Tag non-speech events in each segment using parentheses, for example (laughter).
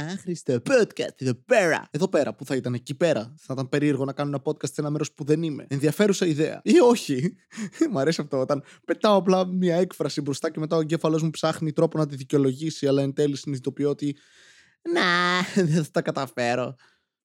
άχρηστο podcast εδώ πέρα. Εδώ πέρα που θα ήταν εκεί πέρα. Θα ήταν περίεργο να κάνω ένα podcast σε ένα μέρος που δεν είμαι. Ενδιαφέρουσα ιδέα. Ή όχι. (laughs) Μ' αρέσει αυτό όταν πετάω απλά μια έκφραση μπροστά και μετά ο εγκέφαλό μου ψάχνει τρόπο να τη δικαιολογήσει, αλλά εν τέλει συνειδητοποιώ ότι. Να, (laughs) δεν θα τα καταφέρω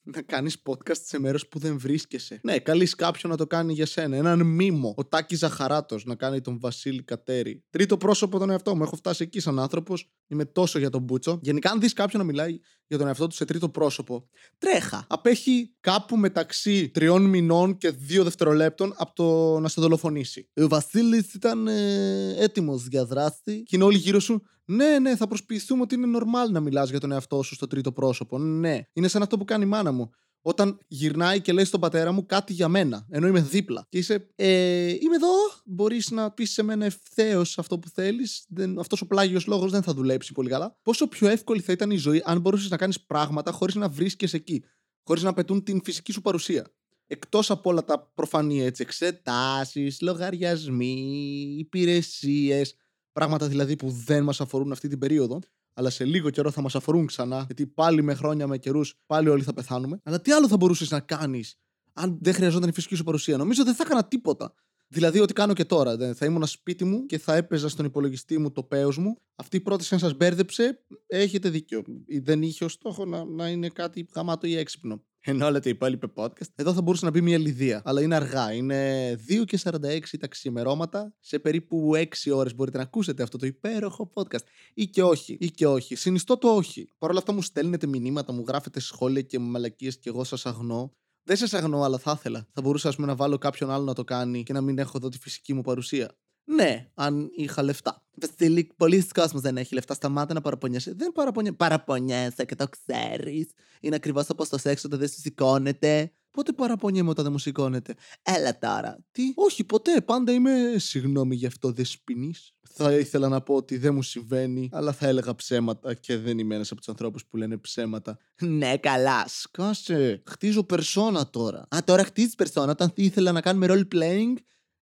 να κάνεις podcast σε μέρος που δεν βρίσκεσαι. Ναι, καλείς κάποιον να το κάνει για σένα. Έναν μήμο. Ο Τάκης Ζαχαράτος να κάνει τον Βασίλη Κατέρη. Τρίτο πρόσωπο τον εαυτό μου. Έχω φτάσει εκεί σαν άνθρωπος. Είμαι τόσο για τον Μπούτσο. Γενικά, αν δεις κάποιον να μιλάει για τον εαυτό του σε τρίτο πρόσωπο, τρέχα. Απέχει κάπου μεταξύ τριών μηνών και δύο δευτερολέπτων από το να σε δολοφονήσει. Ο Βασίλης ήταν ε, έτοιμος για δράση και είναι όλοι γύρω σου. Ναι, ναι, θα προσποιηθούμε ότι είναι normal να μιλάς για τον εαυτό σου στο τρίτο πρόσωπο. Ναι. Είναι σαν αυτό που κάνει η μάνα μου. Όταν γυρνάει και λέει στον πατέρα μου κάτι για μένα, ενώ είμαι δίπλα. Και είσαι, ε, είμαι εδώ. Μπορείς να πεις σε μένα ευθέως αυτό που θέλεις. Αυτός ο πλάγιος λόγος δεν θα δουλέψει πολύ καλά. Πόσο πιο εύκολη θα ήταν η ζωή αν μπορούσες να κάνεις πράγματα χωρίς να βρίσκεσαι εκεί. Χωρίς να πετούν την φυσική σου παρουσία. Εκτός από όλα τα προφανή έτσι, εξετάσεις, λογαριασμοί, υπηρεσίες, Πράγματα δηλαδή που δεν μας αφορούν αυτή την περίοδο, αλλά σε λίγο καιρό θα μας αφορούν ξανά, γιατί πάλι με χρόνια, με καιρούς, πάλι όλοι θα πεθάνουμε. Αλλά τι άλλο θα μπορούσες να κάνεις αν δεν χρειαζόταν η φυσική σου παρουσία; Νομίζω δεν θα έκανα τίποτα. Δηλαδή, ό,τι κάνω και τώρα. Θα ήμουν σπίτι μου και θα έπαιζα στον υπολογιστή μου το παίο μου. Αυτή η πρόταση, αν σας μπέρδεψε, έχετε δίκιο. Δεν είχε ως στόχο να, να είναι κάτι γαμάτο ή έξυπνο ενώ όλα τα υπόλοιπα podcast, εδώ θα μπορούσε να μπει μια λιδία. Αλλά είναι αργά. Είναι 2 και 46 τα ξημερώματα. Σε περίπου 6 ώρες μπορείτε να ακούσετε αυτό το υπέροχο podcast. Ή και όχι. Ή και όχι. Συνιστώ το όχι. Παρ' όλα αυτά μου στέλνετε μηνύματα, μου γράφετε σχόλια και μαλακίες και εγώ σας αγνώ. Δεν σας αγνώ, αλλά θα ήθελα. Θα μπορούσα πούμε, να βάλω κάποιον άλλο να το κάνει και να μην έχω εδώ τη φυσική μου παρουσία. Ναι, αν είχα λεφτά. Βασίλη, πολλοί κόσμος δεν έχει λεφτά. Σταμάτα να παραπονιέσαι. Δεν παραπονιέσαι. Παραπονιέσαι και το ξέρεις. Είναι ακριβώς όπως το σεξ όταν δεν σου σηκώνεται. Πότε παραπονιέμαι όταν δεν μου σηκώνεται; Έλα τώρα. Τι; Όχι, ποτέ. Πάντα είμαι. Συγγνώμη γι' αυτό, δεσπινή. Θα ήθελα να πω ότι δεν μου συμβαίνει, αλλά θα έλεγα ψέματα και δεν είμαι ένας από τους ανθρώπους που λένε ψέματα. Ναι, καλά. Σκάσε. Χτίζω περσόνα τώρα. Α, τώρα χτίζεις περσόνα όταν ήθελα να κάνουμε role playing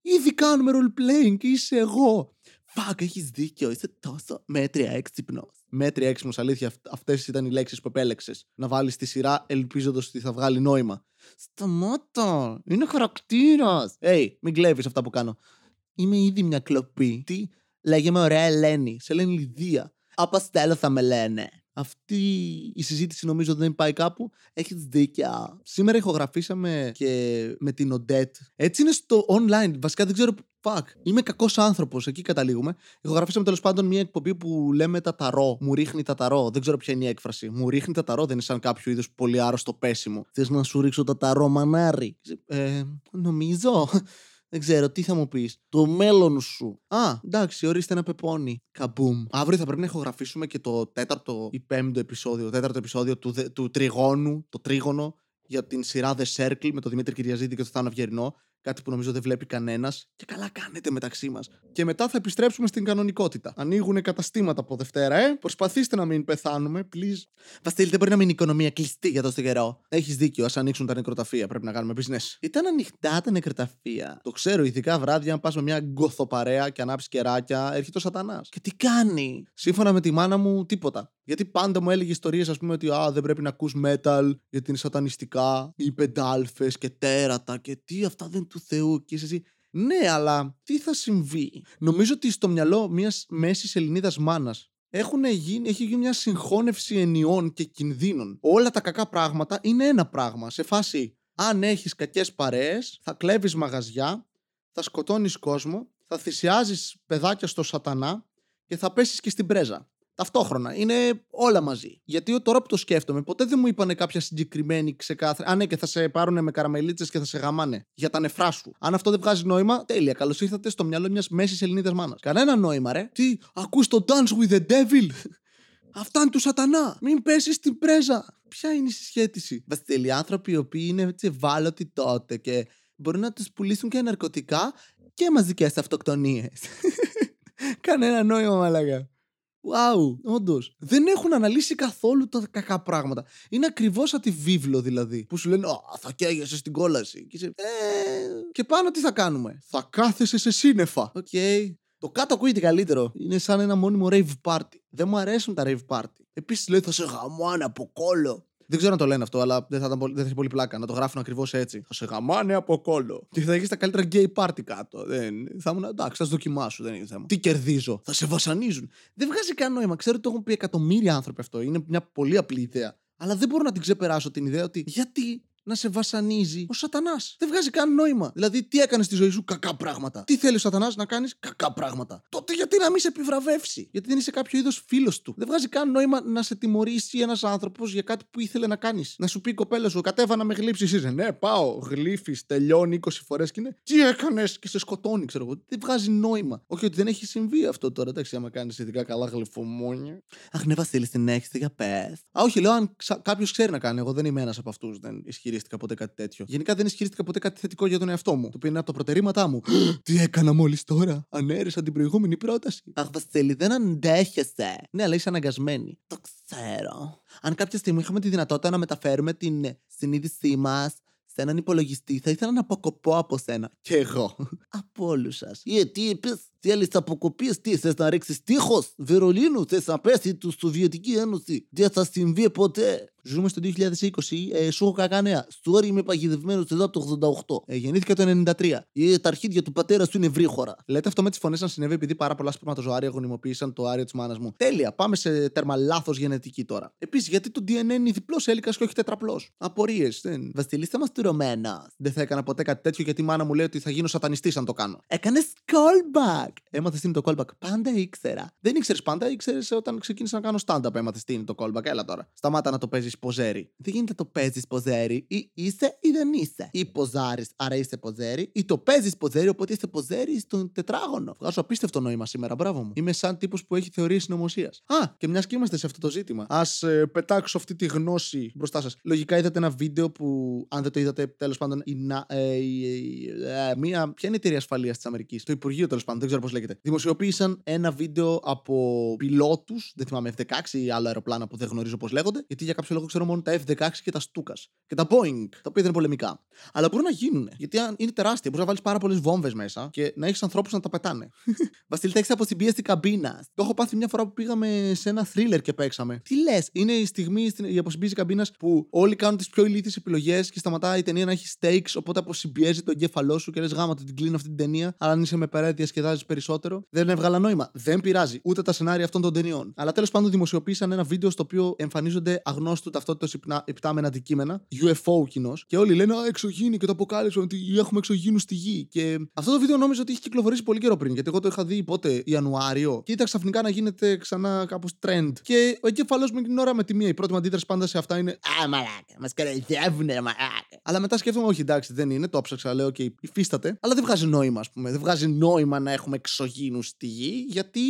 Ήδη κάνουμε role playing και είσαι εγώ. Φακ, έχεις δίκιο. Είσαι τόσο μέτρια έξυπνος. Μέτρια έξυπνος, αλήθεια. Αυτές ήταν οι λέξεις που επέλεξες. Να βάλεις τη σειρά ελπίζοντας ότι θα βγάλει νόημα. Σταμάτα! Είναι χαρακτήρας! Hey, μην κλέβεις αυτά που κάνω. Είμαι ήδη μια κλοπή. Τι, λέγε ωραία Ελένη. Σε λένε Λιδία. Αποστέλω θα με λένε αυτή η συζήτηση νομίζω δεν πάει κάπου. Έχεις δίκια. Σήμερα ηχογραφήσαμε και με την Οντέτ. Έτσι είναι στο online. Βασικά δεν ξέρω. Fuck. Είμαι κακός άνθρωπος. Εκεί καταλήγουμε. Ηχογραφήσαμε τέλος πάντων μια εκπομπή που λέμε τα ταρό. Μου ρίχνει τα ταρό. Δεν ξέρω ποια είναι η έκφραση. Μου ρίχνει τα ταρό. Δεν είναι σαν κάποιο είδος πολύ άρρωστο πέσιμο. Θες να σου ρίξω τα ταρό, μανάρι; Ε, νομίζω. Δεν ξέρω, τι θα μου πεις. Το μέλλον σου. Α, εντάξει, ορίστε ένα πεπόνι. Καμπούμ. Αύριο θα πρέπει να ηχογραφήσουμε και το τέταρτο ή πέμπτο επεισόδιο. Το τέταρτο επεισόδιο του, του τριγώνου, το τρίγωνο, για την σειρά The Circle με τον Δημήτρη Κυριαζίδη και τον Θάνο Αυγερινό. Κάτι που νομίζω δεν βλέπει κανένας. Και καλά κάνετε μεταξύ μας. Και μετά θα επιστρέψουμε στην κανονικότητα. Ανοίγουν καταστήματα από Δευτέρα, ε. Προσπαθήστε να μην πεθάνουμε, please. Βασίλη, δεν μπορεί να μείνει η οικονομία κλειστή για τόσο καιρό. Έχεις δίκιο, ας ανοίξουν τα νεκροταφεία. Πρέπει να κάνουμε business. Ήταν ανοιχτά τα νεκροταφεία. Το ξέρω, ειδικά βράδια, αν πας με μια γκοθοπαρέα και ανάψεις κεράκια, έρχεται ο Σατανάς. Και τι κάνει; Σύμφωνα με τη μάνα μου, τίποτα. Γιατί πάντα μου έλεγε ιστορίες, ας πούμε, ότι α, δεν πρέπει να ακούς metal γιατί είναι σατανιστικά, ή πεντάλφες και τέρατα και τι αυτά δεν του Θεού. Και είσαι εσύ, ναι, αλλά τι θα συμβεί; Νομίζω ότι στο μυαλό μιας μέσης Ελληνίδας μάνας γίνει, έχει γίνει μια συγχώνευση ενιών και κινδύνων. Όλα τα κακά πράγματα είναι ένα πράγμα. Σε φάση, αν έχεις κακές παρέες, θα κλέβεις μαγαζιά, θα σκοτώνεις κόσμο, θα θυσιάζεις παιδάκια στο σατανά και θα πέσεις και στην πρέζα. Ταυτόχρονα. Είναι όλα μαζί. Γιατί τώρα που το σκέφτομαι, ποτέ δεν μου είπανε κάποια συγκεκριμένη ξεκάθαρη. Α, ναι, και θα σε πάρουν με καραμελίτσες και θα σε γαμάνε για τα νεφρά σου. Αν αυτό δεν βγάζει νόημα, τέλεια. Καλώς ήρθατε στο μυαλό μιας μέσης Ελληνίδας μάνας. Κανένα νόημα, ρε. Τι, ακούς το Dance with the Devil. (laughs) Αυτά είναι του σατανά. Μην πέσεις στην πρέζα. Ποια είναι η συσχέτιση; Βασίλη, άνθρωποι οι οποίοι είναι έτσι ευάλωτοι τότε και μπορεί να τους πουλήσουν και ναρκωτικά και μαζικές αυτοκτονίες. (laughs) Κανένα νόημα, μαλάκα. Wow, όντως. Δεν έχουν αναλύσει καθόλου τα κακά πράγματα. Είναι ακριβώς σαν τη βίβλο δηλαδή. Που σου λένε Α, θα καίγεσαι στην κόλαση. Και, είσαι, ε... και πάνω τι θα κάνουμε. Θα κάθεσαι σε σύννεφα. OK. Okay. Το κάτω ακούγεται καλύτερο. Είναι σαν ένα μόνιμο rave party. Δεν μου αρέσουν τα rave party. Επίσης λέει θα σε γαμάνε από κώλο. Δεν ξέρω αν το λένε αυτό, αλλά δεν θα, ήταν, πολύ- δεν θα έχει πολύ πλάκα να το γράφουν ακριβώς έτσι. Θα σε γαμάνε από κόλλο. Και θα έχεις τα καλύτερα gay party κάτω. Δεν, θα ήμουν εντάξει, θα σε δοκιμάσω, δεν είναι θέμα. Τι κερδίζω, θα σε βασανίζουν. Δεν βγάζει κανένα νόημα. Ξέρω ότι το έχουν πει εκατομμύρια άνθρωποι αυτό. Είναι μια πολύ απλή ιδέα. Αλλά δεν μπορώ να την ξεπεράσω την ιδέα ότι γιατί να σε βασανίζει ο Σατανάς. Δεν βγάζει καν νόημα. Δηλαδή, τι έκανες στη ζωή σου, κακά πράγματα. Τι θέλει ο Σατανάς να κάνεις, κακά πράγματα. Τότε γιατί να μην σε επιβραβεύσει; Γιατί δεν είσαι κάποιο είδος φίλος του. Δεν βγάζει καν νόημα να σε τιμωρήσει ένας άνθρωπος για κάτι που ήθελε να κάνεις. Να σου πει η κοπέλα σου, κατέβα με γλύψει. Είσαι, ναι, πάω, γλύφεις, τελειώνει 20 φορές και είναι. Τι έκανες; Και σε σκοτώνει, ξέρω εγώ. Δεν βγάζει νόημα. Όχι ότι δεν έχει συμβεί αυτό τώρα. Εντάξει, άμα κάνεις ειδικά καλά γλυφομόνια. Αχ, ναι, Βασίλη, την έχεις, για πες. Α, όχι, λέω αν κάποιος ξέρει να κάνει. Εγώ δεν είμαι ένας από αυτούς. Δεν ισχυρίστηκα ποτέ κάτι τέτοιο. Γενικά δεν ισχυρίστηκα ποτέ κάτι θετικό για τον εαυτό μου. Το οποίο είναι από τα προτερήματά μου. (gasps) Τι έκανα μόλις τώρα; Ανέρεσα την προηγούμενη πρόταση. Αχ, Βασίλη, δεν αντέχεσαι. Ναι, αλλά είσαι αναγκασμένη. Το ξέρω. Αν κάποια στιγμή είχαμε τη δυνατότητα να μεταφέρουμε την συνείδησή μας σε έναν υπολογιστή, θα ήθελα να αποκοπώ από σένα. Και εγώ. (laughs) από όλους σας. Ε, τι είπε, θέλει αποκοπή, τι θες να ρίξεις τείχος, Βερολίνου, θες να πέσει του Σοβιετική Ένωση; Δεν θα συμβεί ποτέ. Ζούμε στο 2020, ε, σου έχω κακά νέα. Sorry, είμαι παγιδευμένος εδώ από το 88. Ε, γεννήθηκα το 93. Ε, τα αρχίδια του πατέρα σου είναι βρύχωρα. Λέτε αυτό με τις φωνές να συνέβη επειδή πάρα πολλά σπερματοζωάρια γονιμοποίησαν το άριο της μάνας μου. Τέλεια, πάμε σε τέρμα λάθος γενετική τώρα. Επίσης, γιατί το DNA είναι διπλός έλικας και όχι τετραπλός; Απορίες. Δεν. Βασιλίστα μας τυρωμένα. Δεν θα έκανα ποτέ κάτι τέτοιο γιατί η μάνα μου λέει ότι θα γίνω σατανιστής αν το κάνω. Έκανες callback. Έμαθες τι είναι το callback. Πάντα ήξερα. Δεν ήξερες πάντα, ήξερες όταν ξεκίνησα να κάνω stand-up. Έμαθες τι είναι το callback. Έλα τώρα. Σταμάτα να το παίζεις ποζέρι. Δεν γίνεται το παίζεις ποζέρι. Ή είσαι ή δεν είσαι. Ή ποζάρεις, άρα είσαι ποζέρι. Ή το παίζεις ποζέρι, οπότε είσαι ποζέρι στον τετράγωνο. Βγάζω απίστευτο νόημα σήμερα. Μπράβο μου. Είμαι σαν τύπος που έχει θεωρίες συνωμοσίας. Α, και μιας και είμαστε σε αυτό το ζήτημα. Α ε, πετάξω αυτή τη γνώση μπροστά σας. Λογικά είδατε ένα βίντεο που, αν δεν το είδατε, τέλος πάντων, η, να, ε, η, ε, μία. Ποια είναι η εταιρεία ασφαλείας της Αμερικής, το Υπουργείο τέλος πάντων, δεν ξέρω πώς λέγεται. Δημοσιοποίησαν ένα βίντεο από πιλότους, δεν θυμάμαι F16 ή άλλα αεροπλάνα που δεν γνωρίζω πώς λέγονται, γιατί για κάποιο λόγο ξέρω μόνο τα F16 και τα Στούκα. Και τα Boeing, τα οποία δεν είναι πολεμικά. Αλλά μπορούν να γίνουν. Γιατί αν είναι τεράστια, μπορείς να βάλεις πάρα πολλές βόμβες μέσα και να έχεις ανθρώπους να τα πετάνε. (laughs) Βασίλη, τα έχεις αποστημπίεση καμπίνα. Το έχω πάθει μια φορά που πήγαμε σε ένα thriller και παίξαμε. Τι λες, είναι η στιγμή στην η αποσυμπίεση καμπίνας που όλοι κάνουν τις πιο ηλίθιες επιλογές και σταματάει η ταινία να έχει stakes, οπότε αποσυμπιέζει το εγκέφαλό σου και λες γάμα την κλείνω αυτή την ταινία. Αλλά αν είσαι με πέρα, διασκεδάζεις περισσότερο. Δεν έβγαλα νόημα. Δεν πειράζει ούτε τα σενάρια αυτών των ταινιών. Αλλά τέλος πάντων δημοσιοποίησαν ένα βίντεο στο οποίο εμφανίζονται αγνώστου ταυτότητα υπτάμενα αντικείμενα, UFO κοινώ, και όλοι λένε Α, εξωγήινη και το αποκάλυψαν ότι έχουμε εξωγήινους στη γη. Και αυτό το βίντεο νόμιζα ότι έχει κυκλοφορήσει πολύ καιρό πριν, γιατί εγώ το είχα δει πότε Ιανουάριο και ήταν ξαφνικά να γίνεται ξανά κάπως trend. Και ο εγκέφαλό μου την ώρα με τη μία. Η πρώτη μου αντίδραση πάντα σε αυτά είναι Α, μαλάκα, μας κοροϊδεύουνε, μαλάκα. Αλλά μετά σκέφτομαι, Όχι, εντάξει, δεν είναι, το ψάξα, λέω, OK, υφίσταται. Αλλά δεν βγάζει νόημα, ας πούμε. Δεν βγάζει νόημα να έχουμε εξωγήινους στη γη, γιατί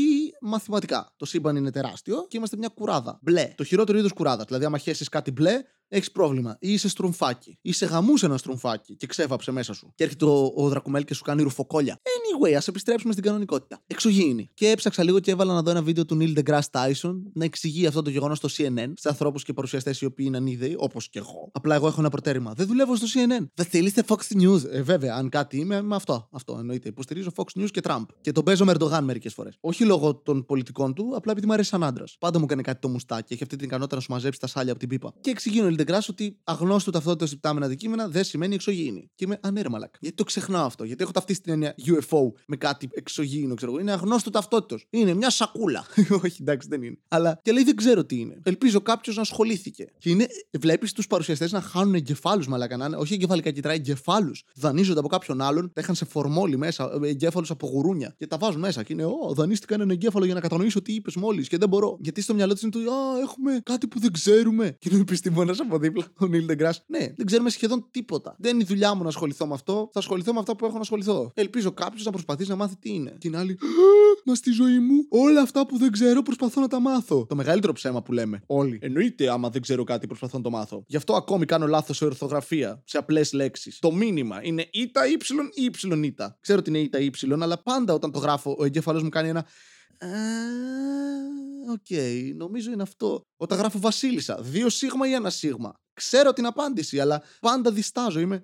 μαθηματικά το σύμπαν είναι τεράστιο και είμαστε μια κουράδα. Μπλε. Το χειρότερο είδος κουράδας. Δηλαδή, άμα χέσει κάτι μπλε, έχεις πρόβλημα. Ή είσαι στρουμφάκι. Ή σε γαμούσε ένα στρουμφάκι και ξέβαψε μέσα σου. Και έρχεται ο, ο Δρακουμέλ και σου κάνει ρουφοκόλια. Anyway, ας επιστρέψουμε στην κανονικότητα. Εξωγήινη. Και έψαξα λίγο και έβαλα να δω ένα βίντεο του Neil deGrasse Tyson να εξηγεί αυτό το γεγονός στο CNN σε ανθρώπους και παρουσιαστές οι οποίοι είναι ανίδεοι, όπως και εγώ. Απλά εγώ έχω ένα προτέρημα. Δεν δουλεύω στο CNN. Δεν θέλεις σε Fox News. Ε, βέβαια, αν κάτι είμαι, με αυτό. Αυτό εννοείται. Υποστηρίζω Fox News και Trump. Και τον παίζω με Ερντογάν μερικές φορές. Όχι λόγω των πολιτικών του, απλά επειδή μου αρέσει σαν άντρας. Πάντα μου κάνει κάτι το μουστάκι. Έχει αυτή την ικανότητα να σου μαζέψει τα σάλια από την πίπα. Και εξηγεί ο Neil deGrasse ότι αγνώστου ταυτότητα υπτάμενα αντικείμενα δεν σημαίνει εξωγήινη. Και είμαι ανέρμαλακ. Γιατί το ξεχνάω αυτό. Γιατί έχω ταυτίσει την έννοια UFO με κάτι εξωγήινο, ξέρω εγώ. Είναι αγνώστου ταυτότητα. Είναι μια σακούλα. (laughs) Όχι, εντάξει, δεν είναι. Αλλά και λέει δεν ξέρω τι είναι. Ελπίζω κάποιος να ασχολήθηκε. Και είναι, βλέπεις τους παρουσιαστές να χάνουν εγκεφάλους, μαλακά να είναι. Όχι εγκεφαλικά κυτρά, εγκεφάλους. Δανείζονται από κάποιον άλλον, τα είχαν σε φορμόλι μέσα, εγκέφαλους από γουρούνια και τα βάζουν μέσα. Και είναι, Ω, δανείστηκα έναν εγκέφαλο για να κατανοήσω τι είπες μόλις και δεν μπορώ. Γιατί στο μυαλό του είναι το, Α, έχουμε κάτι που δεν ξέρουμε. Και είναι ο επιστήμονας από δίπλα, (laughs) ο Νίλ Degrasse. Ναι, δεν ξέρουμε σχεδόν τίποτα. Δεν είναι η δουλειά μου να ασχοληθώ με αυτό. Θα ασχοληθώ με αυτά που έχω να ασχοληθώ. Ελπίζω κάποιος να προσπαθήσει να μάθει τι είναι. Και είναι άλλη. Μα στη ζωή μου όλα αυτά που δεν ξέρω προσπαθώ να τα μάθω. Το μεγαλύτερο ψέμα που λέμε. Όλοι. Εννοείται άμα δεν ξέρω κάτι προσπαθώ να το μάθω. Γι' αυτό ακόμη κάνω λάθος σε ορθογραφία. Σε απλές λέξεις. Το μήνυμα είναι ήτα ύψιλον ή ύψιλον ήτα. Ξέρω ότι είναι ήτα ύψιλον, αλλά πάντα όταν το γράφω ο εγκέφαλος μου κάνει ένα. OK, okay, νομίζω είναι αυτό. Όταν γράφω Βασίλισσα, δύο σίγμα ή ένα σίγμα. Ξέρω την απάντηση, αλλά πάντα διστάζω. Είμαι.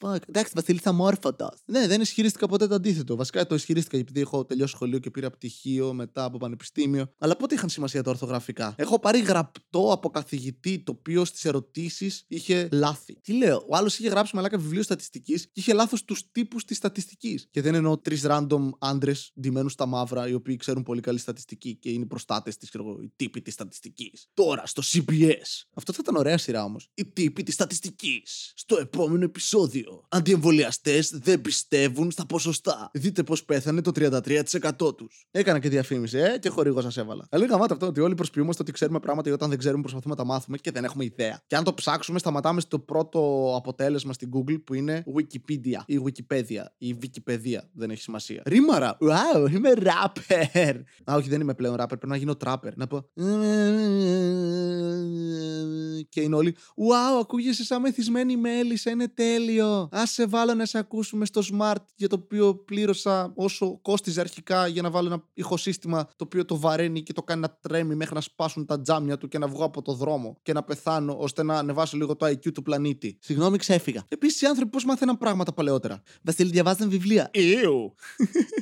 Fuck. Εντάξει, Βασίλη αμόρφωτο. Ναι, δεν ισχυρίστηκα ποτέ το αντίθετο. Βασικά το ισχυρίστηκα επειδή έχω τελειώσει σχολείο και πήρα πτυχίο μετά από πανεπιστήμιο. Αλλά πότε είχαν σημασία τα ορθογραφικά; Έχω πάρει γραπτό από καθηγητή το οποίο στις ερωτήσεις είχε λάθη. Τι λέω, ο άλλος είχε γράψει μαλάκα βιβλίο στατιστικής και είχε λάθος τους τύπους της στατιστικής. Και δεν εννοώ τρεις random άντρες ντυμένους στα μαύρα οι οποίοι ξέρουν πολύ καλή στατιστική και είναι προστάτες της, οι τύποι της στατιστικής. Τώρα στο CBS. Αυτό θα ήταν ωραία σειρά όμως. Οι τύποι της στατιστικής. Στο επόμενο επεισόδιο. Αντιεμβολιαστέ δεν πιστεύουν στα ποσοστά. Δείτε πώ πέθανε το 33% του. Έκανα και διαφήμιση, ε, και χορηγό σα έβαλα. Αλλά γαμάτα αυτό ότι όλοι προσποιούμαστε ότι ξέρουμε πράγματα όταν δεν ξέρουμε προσπαθούμε να τα μάθουμε και δεν έχουμε ιδέα. Και αν το ψάξουμε, σταματάμε στο πρώτο αποτέλεσμα στην Google που είναι Wikipedia ή Wikipedia ή Wikipedia. Δεν έχει σημασία. Ρήμαρα! Wow, είμαι rapper! Α, όχι, δεν είμαι πλέον rapper. Πρέπει να γίνω trapper. Να πω. Και είναι όλοι. Wow, ακούγεσαι σαν μεθυσμένη μέλισσα, είναι τέλειο. Α σε βάλω να σε ακούσουμε στο smart για το οποίο πλήρωσα όσο κόστιζε αρχικά για να βάλω ένα ηχοσύστημα το οποίο το βαραίνει και το κάνει να τρέμει μέχρι να σπάσουν τα τζάμια του και να βγω από το δρόμο και να πεθάνω ώστε να ανεβάσω λίγο το IQ του πλανήτη. Συγγνώμη, ξέφυγα. Επίσης οι άνθρωποι πώς μάθαιναν πράγματα παλαιότερα; Βασίλη, διαβάζαν βιβλία. Εw.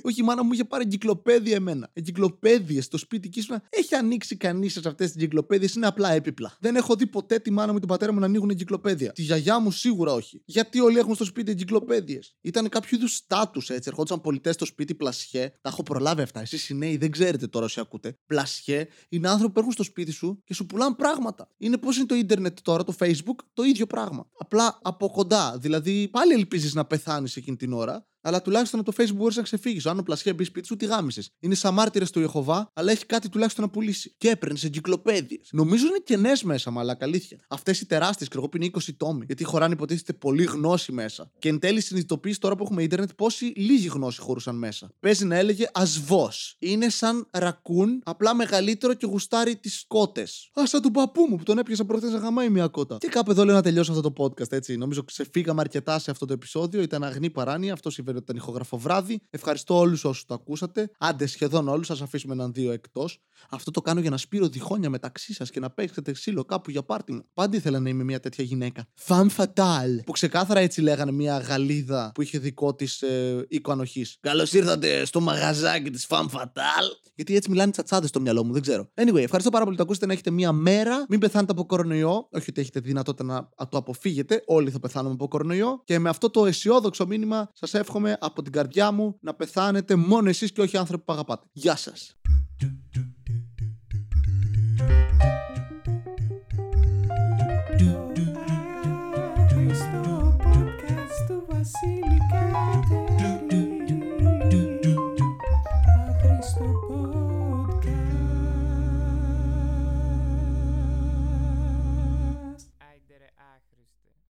Όχι, η μάνα μου είχε πάρει εγκυκλοπαίδια εμένα. Εγκυκλοπαίδειες στο σπίτι και ήσουν. Έχει ανοίξει κανείς σε αυτές τις εγκυκλοπαίδειες, είναι απλά έπιπλα. Δεν έχω δει ποτέ τη μάνα μου την πατέρα μου να ανοίγουν εγκυκλοπαίδια. Τη γιαγιά μου σίγουρα όχι. Γιατί όλοι έχουν στο σπίτι εγκυκλοπαίδειες. Ήταν κάποιο είδους στάτους έτσι. Ερχόντουσαν πολιτές στο σπίτι πλασιέ. Τα έχω προλάβει αυτά. Εσείς οι νέοι δεν ξέρετε τώρα όσοι ακούτε. Πλασιέ είναι άνθρωποι που έρχονται στο σπίτι σου και σου πουλάνε πράγματα. Είναι πώς είναι το ίντερνετ τώρα, το Facebook, το ίδιο πράγμα. Απλά από κοντά. Δηλαδή πάλι ελπίζεις να πεθάνεις εκείνη την ώρα, αλλά τουλάχιστον από το Facebook μπορείς να ξεφύγεις. Αν ο πλασιέ μπει σπίτι σου, τι γάμισες. Είναι σαν μάρτυρες του Ιεχοβά, αλλά έχει κάτι τουλάχιστον να πουλήσει. Και έπαιρνες εγκυκλοπαίδειες. Νομίζω είναι κενέ μέσα, μαλάκα αλήθεια. Αυτές οι τεράστιες, και εγώ είναι 20 τόμοι. Γιατί χωράνε υποτίθεται πολύ γνώση μέσα. Και εν τέλει συνειδητοποιείς τώρα που έχουμε Ιντερνετ πόση λίγη γνώση χωρούσαν μέσα. Παίζει να έλεγε ασβό. Είναι σαν ρακούν, απλά μεγαλύτερο και γουστάρει τις κότες. Α, σαν του παππού μου που τον έπιασα προχθές να γαμάει μια κότα. Και κάπου εδώ λέω να τελειώσω αυτό το podcast έτσι. Νομίζω ξεφύγαμε αρκετά σε αυτό το επεισόδιο. Ήταν αγνή παράνοια. Αυτό συμβαίνει ότι ήταν ηχογραφό βράδυ. Ευχαριστώ όλους όσους το ακούσατε. Άντε, σχεδόν όλους. Α αφήσουμε έναν δύο εκτός. Αυτό το κάνω για να σπείρω διχόνια μεταξύ σας και να παίξετε ξύλο κάπου για πάρτι μου. Πάντα ήθελα να είμαι μια τέτοια γυναίκα. Femme fatale. Που ξεκάθαρα έτσι λέγανε μια Γαλλίδα που είχε δικό της ε, οίκο ανοχής. Καλώς ήρθατε στο μαγαζάκι της Femme fatale. Γιατί έτσι μιλάνε τσατσάδες στο μυαλό μου, δεν ξέρω. Anyway, ευχαριστώ πάρα πολύ που το ακούσετε να έχετε μία μέρα. Μην πεθάνετε από κορονοϊό. Όχι ότι έχετε δυνατότητα να το αποφύγετε. Όλοι θα πεθάνουμε από κορονοϊό. Και με αυτό το αισιόδοξο μήνυμα σας εύχομαι από την καρδιά μου να πεθάνετε μόνο εσείς και όχι άνθρωποι που αγαπάτε. Γεια σας.